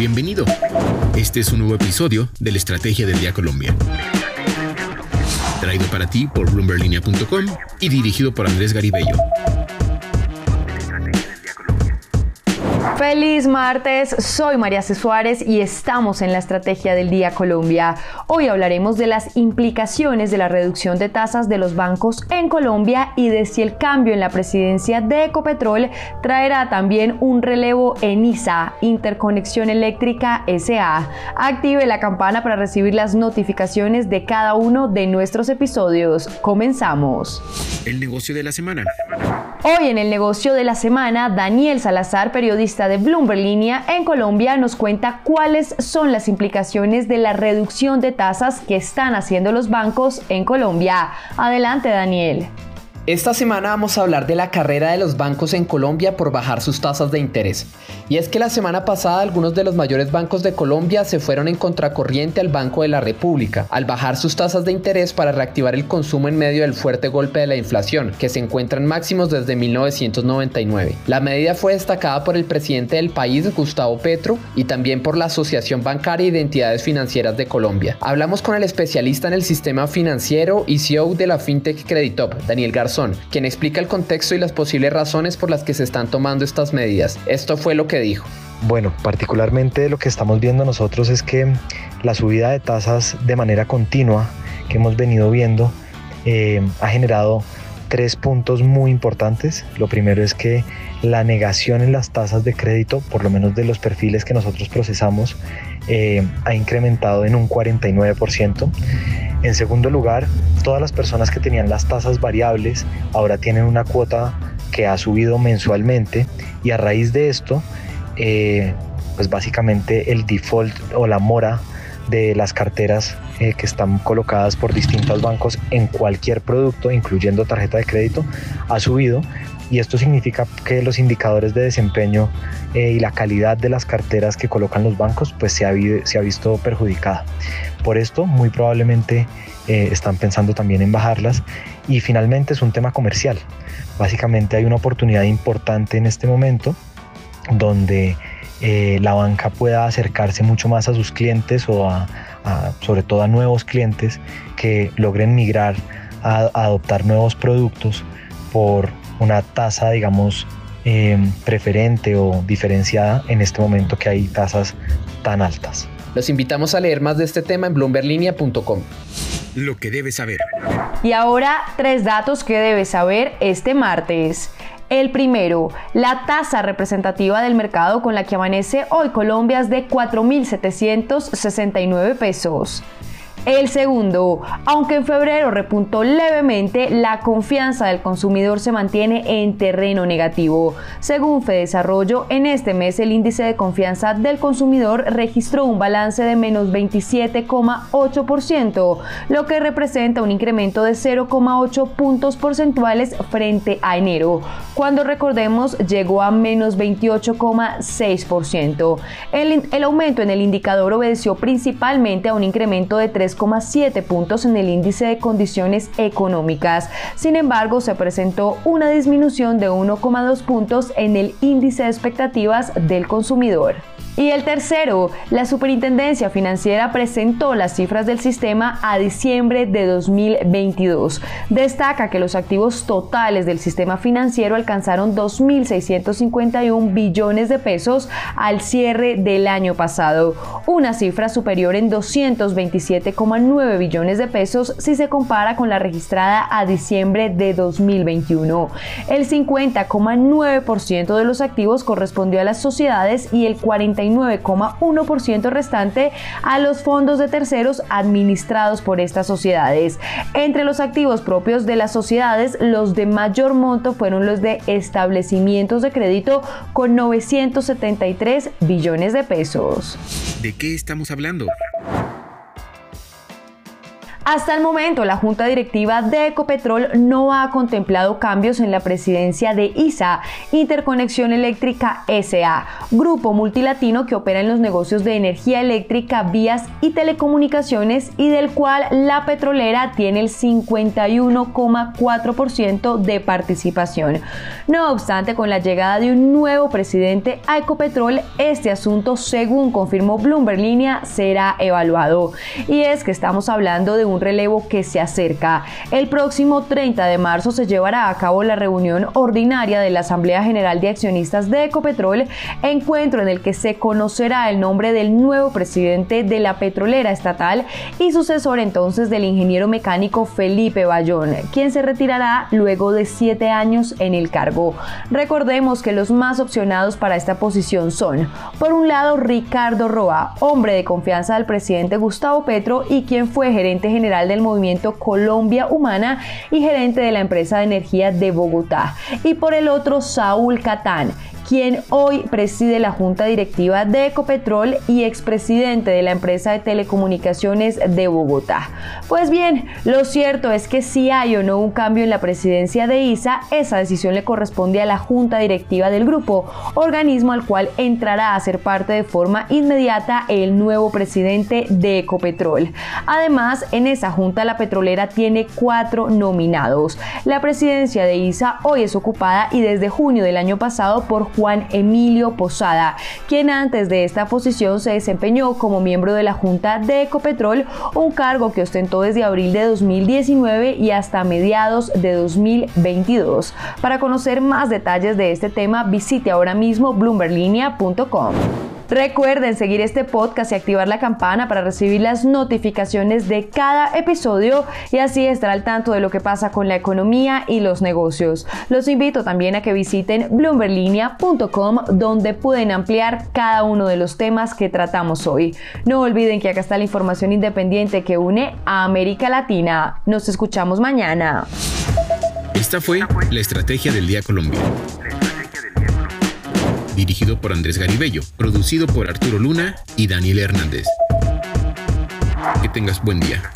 Bienvenido. Este es un nuevo episodio de la Estrategia del Día Colombia. Traído para ti por bloomberlinia.com y dirigido por Andrés Garibello. Feliz martes, soy María C. Suárez y estamos en la Estrategia del Día Colombia. Hoy hablaremos de las implicaciones de la reducción de tasas de los bancos en Colombia y de si el cambio en la presidencia de Ecopetrol traerá también un relevo en ISA, Interconexión Eléctrica SA. Active la campana para recibir las notificaciones de cada uno de nuestros episodios. Comenzamos. El negocio de la semana. Hoy en el negocio de la semana, Daniel Salazar, periodista de Bloomberg Línea en Colombia nos cuenta cuáles son las implicaciones de la reducción de tasas que están haciendo los bancos en Colombia. Adelante, Daniel. Esta semana vamos a hablar de la carrera de los bancos en Colombia por bajar sus tasas de interés. Y es que la semana pasada algunos de los mayores bancos de Colombia se fueron en contracorriente al Banco de la República, al bajar sus tasas de interés para reactivar el consumo en medio del fuerte golpe de la inflación, que se encuentra en máximos desde 1999. La medida fue destacada por el presidente del país, Gustavo Petro, y también por la Asociación Bancaria de Entidades Financieras de Colombia. Hablamos con el especialista en el sistema financiero y CEO de la FinTech Creditop, Daniel Garzón quien explica el contexto y las posibles razones por las que se están tomando estas medidas. Esto fue lo que dijo. Bueno, particularmente lo que estamos viendo nosotros es que la subida de tasas de manera continua que hemos venido viendo eh, ha generado tres puntos muy importantes. Lo primero es que la negación en las tasas de crédito, por lo menos de los perfiles que nosotros procesamos, eh, ha incrementado en un 49%. En segundo lugar, todas las personas que tenían las tasas variables ahora tienen una cuota que ha subido mensualmente y a raíz de esto, eh, pues básicamente el default o la mora de las carteras eh, que están colocadas por distintos bancos en cualquier producto, incluyendo tarjeta de crédito, ha subido y esto significa que los indicadores de desempeño eh, y la calidad de las carteras que colocan los bancos pues se ha, visto perjudicada. Por esto muy probablemente eh, están pensando también en bajarlas y finalmente es un tema comercial. Básicamente hay una oportunidad importante en este momento donde eh, la banca pueda acercarse mucho más a sus clientes o a, sobre todo a nuevos clientes que logren migrar a, a adoptar nuevos productos por una tasa, digamos, eh, preferente o diferenciada en este momento que hay tasas tan altas. Los invitamos a leer más de este tema en bloomberlinia.com. Lo que debes saber. Y ahora tres datos que debes saber este martes. El primero, la tasa representativa del mercado con la que amanece hoy Colombia es de 4.769 pesos. El segundo, aunque en febrero repuntó levemente, la confianza del consumidor se mantiene en terreno negativo. Según Fedesarrollo, en este mes el índice de confianza del consumidor registró un balance de menos 27,8%, lo que representa un incremento de 0,8 puntos porcentuales frente a enero, cuando recordemos llegó a menos 28,6%. El, aumento en el indicador obedeció principalmente a un incremento de 3 3,7 puntos en el índice de condiciones económicas. Sin embargo, se presentó una disminución de 1,2 puntos en el índice de expectativas del consumidor. Y el tercero, la Superintendencia Financiera presentó las cifras del sistema a diciembre de 2022. Destaca que los activos totales del sistema financiero alcanzaron 2.651 billones de pesos al cierre del año pasado, una cifra superior en 227,9 billones de pesos si se compara con la registrada a diciembre de 2021. El 50,9% de los activos correspondió a las sociedades y el 49 9,1% restante a los fondos de terceros administrados por estas sociedades. Entre los activos propios de las sociedades, los de mayor monto fueron los de establecimientos de crédito con 973 billones de pesos. ¿De qué estamos hablando? Hasta el momento, la Junta Directiva de Ecopetrol no ha contemplado cambios en la presidencia de ISA, Interconexión Eléctrica SA, grupo multilatino que opera en los negocios de energía eléctrica, vías y telecomunicaciones y del cual la petrolera tiene el 51,4% de participación. No obstante, con la llegada de un nuevo presidente a Ecopetrol, este asunto, según confirmó Bloomberg Línea, será evaluado. Y es que estamos hablando de relevo que se acerca. El próximo 30 de marzo se llevará a cabo la reunión ordinaria de la Asamblea General de Accionistas de Ecopetrol, encuentro en el que se conocerá el nombre del nuevo presidente de la petrolera estatal y sucesor entonces del ingeniero mecánico Felipe Bayón, quien se retirará luego de siete años en el cargo. Recordemos que los más opcionados para esta posición son, por un lado, Ricardo Roa, hombre de confianza del presidente Gustavo Petro y quien fue gerente general del movimiento Colombia Humana y gerente de la empresa de energía de Bogotá. Y por el otro, Saúl Catán, quien hoy preside la junta directiva de Ecopetrol y expresidente de la empresa de telecomunicaciones de Bogotá. Pues bien, lo cierto es que si hay o no un cambio en la presidencia de ISA, esa decisión le corresponde a la junta directiva del grupo, organismo al cual entrará a ser parte de forma inmediata el nuevo presidente de Ecopetrol. Además, en esa junta la petrolera tiene cuatro nominados. La presidencia de ISA hoy es ocupada y desde junio del año pasado por Juan Emilio Posada, quien antes de esta posición se desempeñó como miembro de la Junta de Ecopetrol, un cargo que ostentó desde abril de 2019 y hasta mediados de 2022. Para conocer más detalles de este tema, visite ahora mismo bloomberlinia.com. Recuerden seguir este podcast y activar la campana para recibir las notificaciones de cada episodio y así estar al tanto de lo que pasa con la economía y los negocios. Los invito también a que visiten bloomberlinia.com donde pueden ampliar cada uno de los temas que tratamos hoy. No olviden que acá está la información independiente que une a América Latina. Nos escuchamos mañana. Esta fue la Estrategia del Día Colombia dirigido por Andrés Garibello, producido por Arturo Luna y Daniel Hernández. Que tengas buen día.